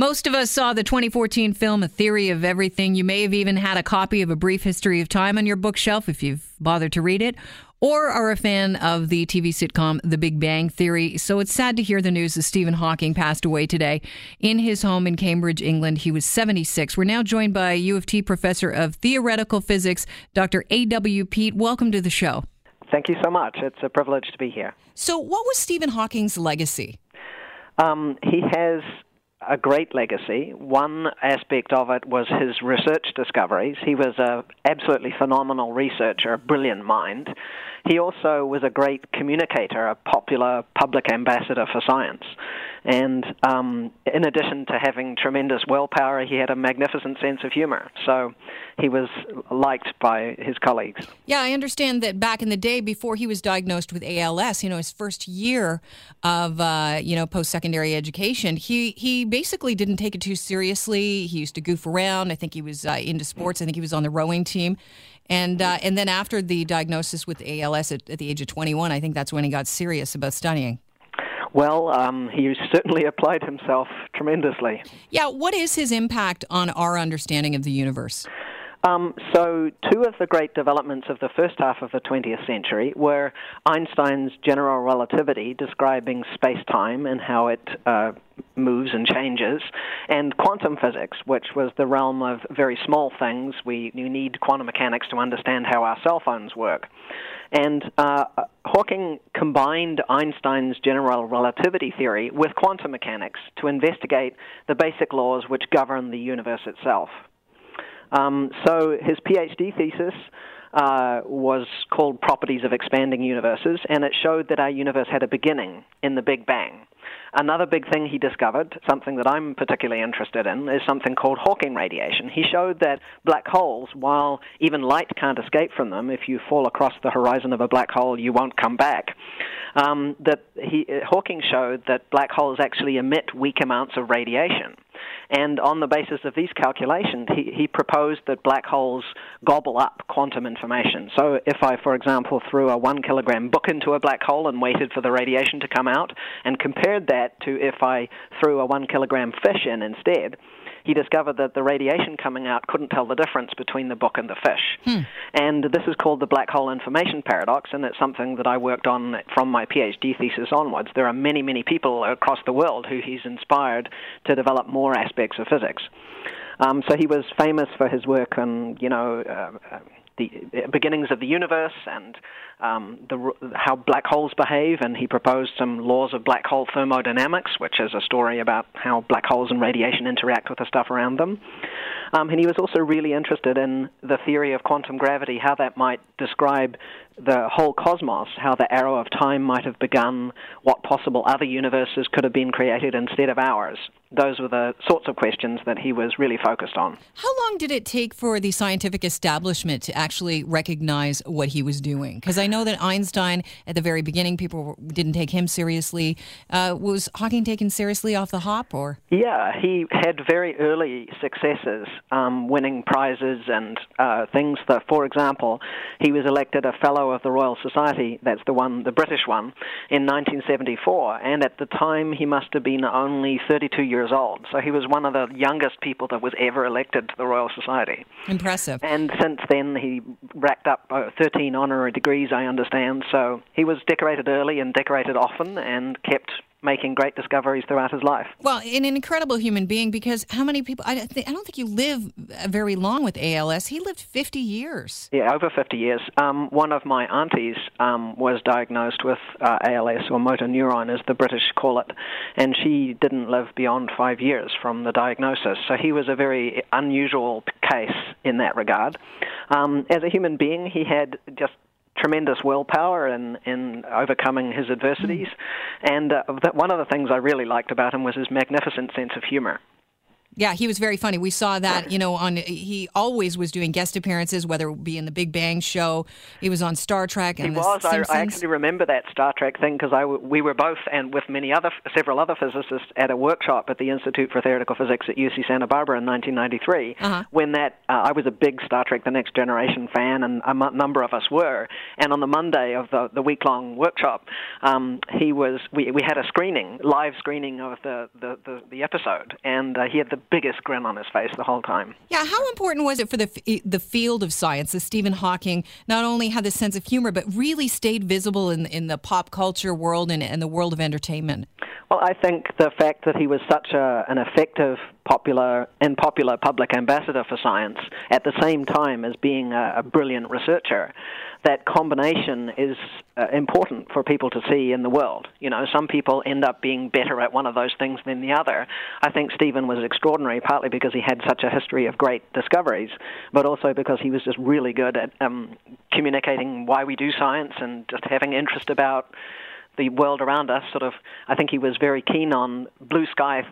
Most of us saw the 2014 film A Theory of Everything. You may have even had a copy of A Brief History of Time on your bookshelf if you've bothered to read it, or are a fan of the TV sitcom The Big Bang Theory. So it's sad to hear the news that Stephen Hawking passed away today in his home in Cambridge, England. He was 76. We're now joined by U of T professor of theoretical physics, Dr. A.W. Peet. Welcome to the show. Thank you so much. It's a privilege to be here. So, what was Stephen Hawking's legacy? Um, he has a great legacy. One aspect of it was his research discoveries. He was an absolutely phenomenal researcher, a brilliant mind. He also was a great communicator, a popular public ambassador for science. And um, in addition to having tremendous willpower, he had a magnificent sense of humor. So he was liked by his colleagues. Yeah, I understand that back in the day, before he was diagnosed with ALS, you know, his first year of uh, you know post-secondary education, he he basically didn't take it too seriously. He used to goof around. I think he was uh, into sports. I think he was on the rowing team. And uh, and then after the diagnosis with ALS at, at the age of 21, I think that's when he got serious about studying. Well, um, he certainly applied himself tremendously. Yeah, what is his impact on our understanding of the universe? Um, so, two of the great developments of the first half of the 20th century were Einstein's general relativity, describing space time and how it uh, moves and changes, and quantum physics, which was the realm of very small things. We you need quantum mechanics to understand how our cell phones work. And uh, Hawking combined Einstein's general relativity theory with quantum mechanics to investigate the basic laws which govern the universe itself. Um, so his PhD thesis uh, was called Properties of Expanding Universes, and it showed that our universe had a beginning in the Big Bang. Another big thing he discovered, something that I'm particularly interested in, is something called Hawking radiation. He showed that black holes, while even light can't escape from them, if you fall across the horizon of a black hole, you won't come back. Um, that he, Hawking showed that black holes actually emit weak amounts of radiation. And on the basis of these calculations, he, he proposed that black holes gobble up quantum information. So if I, for example, threw a one kilogram book into a black hole and waited for the radiation to come out, and compared that to if I threw a one kilogram fish in instead, he discovered that the radiation coming out couldn't tell the difference between the book and the fish. Hmm. And this is called the black hole information paradox, and it's something that I worked on from my PhD thesis onwards. There are many, many people across the world who he's inspired to develop more aspects of physics. Um, so he was famous for his work on, you know, uh, the beginnings of the universe and um, the, how black holes behave, and he proposed some laws of black hole thermodynamics, which is a story about how black holes and radiation interact with the stuff around them. Um, and he was also really interested in the theory of quantum gravity, how that might describe the whole cosmos, how the arrow of time might have begun, what possible other universes could have been created instead of ours. Those were the sorts of questions that he was really focused on. How long did it take for the scientific establishment to actually recognize what he was doing? Because I know that Einstein, at the very beginning, people didn't take him seriously. Uh, was Hawking taken seriously off the hop, or? Yeah, he had very early successes, um, winning prizes and uh, things. That, for example, he was elected a fellow of the Royal Society, that's the one, the British one, in 1974. And at the time, he must have been only 32 years old. So he was one of the youngest people that was ever elected to the Royal Society. Impressive. And since then, he racked up uh, 13 honorary degrees, I understand. So he was decorated early and decorated often and kept making great discoveries throughout his life. Well, an incredible human being because how many people? I, th- I don't think you live very long with ALS. He lived 50 years. Yeah, over 50 years. Um, one of my aunties um, was diagnosed with uh, ALS or motor neuron, as the British call it, and she didn't live beyond five years from the diagnosis. So he was a very unusual case in that regard. Um, as a human being, he had just tremendous willpower in, in overcoming his adversities. Mm. And uh, one of the things I really liked about him was his magnificent sense of humor. Yeah, he was very funny. We saw that, you know, on he always was doing guest appearances, whether it be in the Big Bang Show, he was on Star Trek. And he was. I, I, actually remember that Star Trek thing because I we were both and with many other several other physicists at a workshop at the Institute for Theoretical Physics at UC Santa Barbara in 1993. Uh-huh. When that uh, I was a big Star Trek: The Next Generation fan, and a m- number of us were. And on the Monday of the the week long workshop, um, he was we we had a screening, live screening of the the the, the episode, and uh, he had the biggest grin on his face the whole time. Yeah, how important was it for the the field of science that Stephen Hawking not only had this sense of humor, but really stayed visible in in the pop culture world and, and the world of entertainment? Well, I think the fact that he was such a, an effective, popular, and popular public ambassador for science at the same time as being a, a brilliant researcher that combination is uh, important for people to see in the world. You know, some people end up being better at one of those things than the other. I think Stephen was extraordinary, partly because he had such a history of great discoveries, but also because he was just really good at um, communicating why we do science and just having interest about the world around us. Sort of, I think he was very keen on blue sky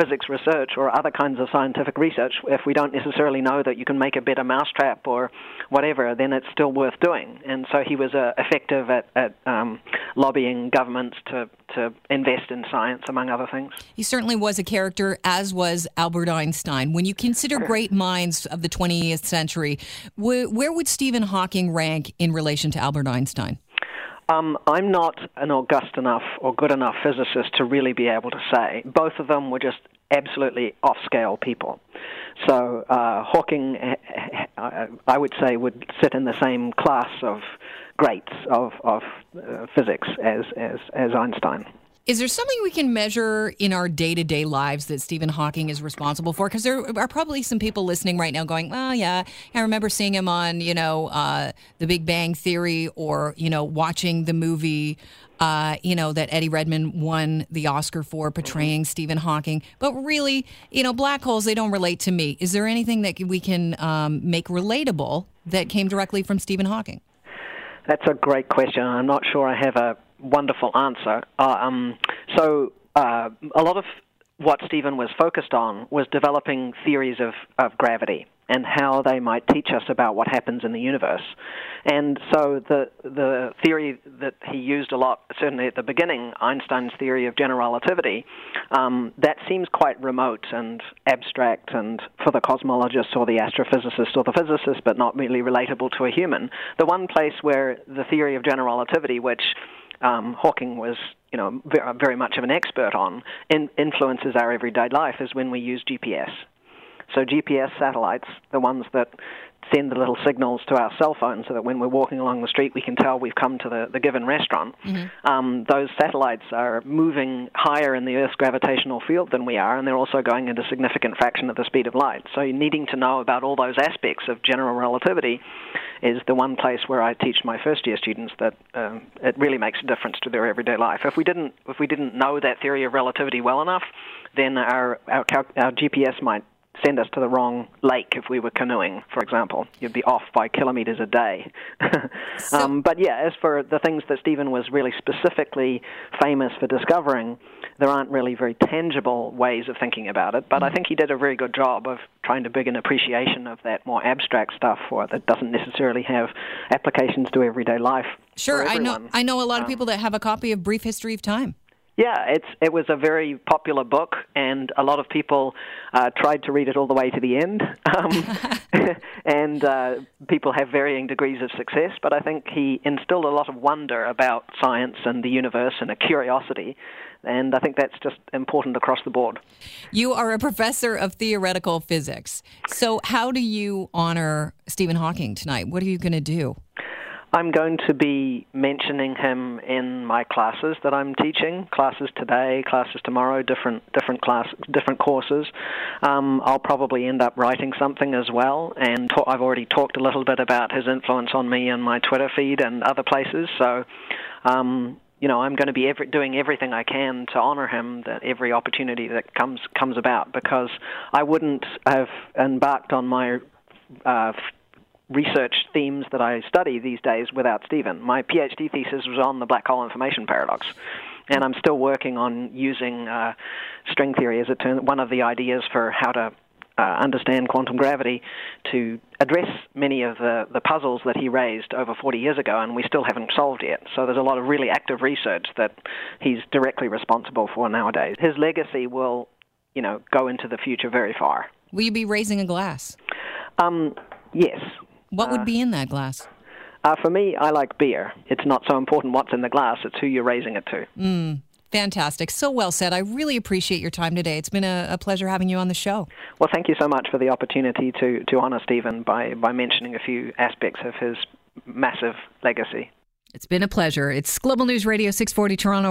physics research or other kinds of scientific research. If we don't necessarily know that you can make a better mousetrap or whatever, then it's still worth doing. And so he was uh, effective at, at um, lobbying governments to to invest in science, among other things. He certainly was a character, as was Albert Einstein. When you consider great minds of the 20th century, wh- where would Stephen Hawking rank in relation to Albert Einstein? Um, I'm not an august enough or good enough physicist to really be able to say. Both of them were just absolutely off scale people. So uh, Hawking, eh, eh, I would say, would sit in the same class of greats of, of uh, physics as, as, as Einstein. Is there something we can measure in our day to day lives that Stephen Hawking is responsible for? Because there are probably some people listening right now going, well, yeah, I remember seeing him on, you know, uh, The Big Bang Theory or, you know, watching the movie, uh, you know, that Eddie Redmayne won the Oscar for portraying Stephen Hawking. But really, you know, black holes, they don't relate to me. Is there anything that we can um, make relatable that came directly from Stephen Hawking? That's a great question. I'm not sure I have a wonderful answer. Uh, um, so uh, a lot of what Stephen was focused on was developing theories of, of gravity and how they might teach us about what happens in the universe. And so the the theory that he used a lot, certainly at the beginning, Einstein's theory of general relativity, um, that seems quite remote and abstract, and for the cosmologist or the astrophysicist or the physicist, but not really relatable to a human. The one place where the theory of general relativity, which um, Hawking was, you know, very, very much of an expert on, in, influences our everyday life is when we use GPS. So GPS satellites, the ones that send the little signals to our cell phone so that when we're walking along the street we can tell we've come to the, the given restaurant. Mm-hmm. Um, those satellites are moving higher in the Earth's gravitational field than we are, and they're also going at a significant fraction of the speed of light. So needing to know about all those aspects of general relativity is the one place where I teach my first year students that um, it really makes a difference to their everyday life. If we didn't if we didn't know that theory of relativity well enough, then our our, our GPS might send us to the wrong lake if we were canoeing, for example. You'd be off by kilometers a day. so, um, but yeah, as for the things that Stephen was really specifically famous for discovering, there aren't really very tangible ways of thinking about it. But I mm-hmm. think he did a very good job of trying to bring an appreciation of that more abstract stuff for that doesn't necessarily have applications to everyday life. Sure, I know. I know a lot of um, people that have a copy of Brief History of Time. Yeah, it's it was a very popular book, and a lot of people uh, tried to read it all the way to the end. Um, and uh, people have varying degrees of success, but I think he instilled a lot of wonder about science and the universe and a curiosity. And I think that's just important across the board. You are a professor of theoretical physics. So, how do you honor Stephen Hawking tonight? What are you going to do? I'm going to be mentioning him in my classes that I'm teaching. Classes today, classes tomorrow, different different class, different courses. Um, I'll probably end up writing something as well, and ta- I've already talked a little bit about his influence on me and my Twitter feed and other places. So. Um, you know, I'm going to be every, doing everything I can to honor him that every opportunity that comes comes about because I wouldn't have embarked on my uh, research themes that I study these days without Stephen. My PhD thesis was on the black hole information paradox. And I'm still working on using uh, string theory as it turns one of the ideas for how to uh, understand quantum gravity to address many of the, the puzzles that he raised over 40 years ago, and we still haven't solved yet. So there's a lot of really active research that he's directly responsible for nowadays. His legacy will, you know, go into the future very far. Will you be raising a glass? Um, yes. What would be in that glass? Uh, for me, I like beer. It's not so important what's in the glass; it's who you're raising it to. Mm. Fantastic. So well said. I really appreciate your time today. It's been a, a, pleasure having you on the show. Well, thank you so much for the opportunity to, to honor Stephen by, by mentioning a few aspects of his massive legacy. It's been a pleasure. It's Global News Radio 640 Toronto.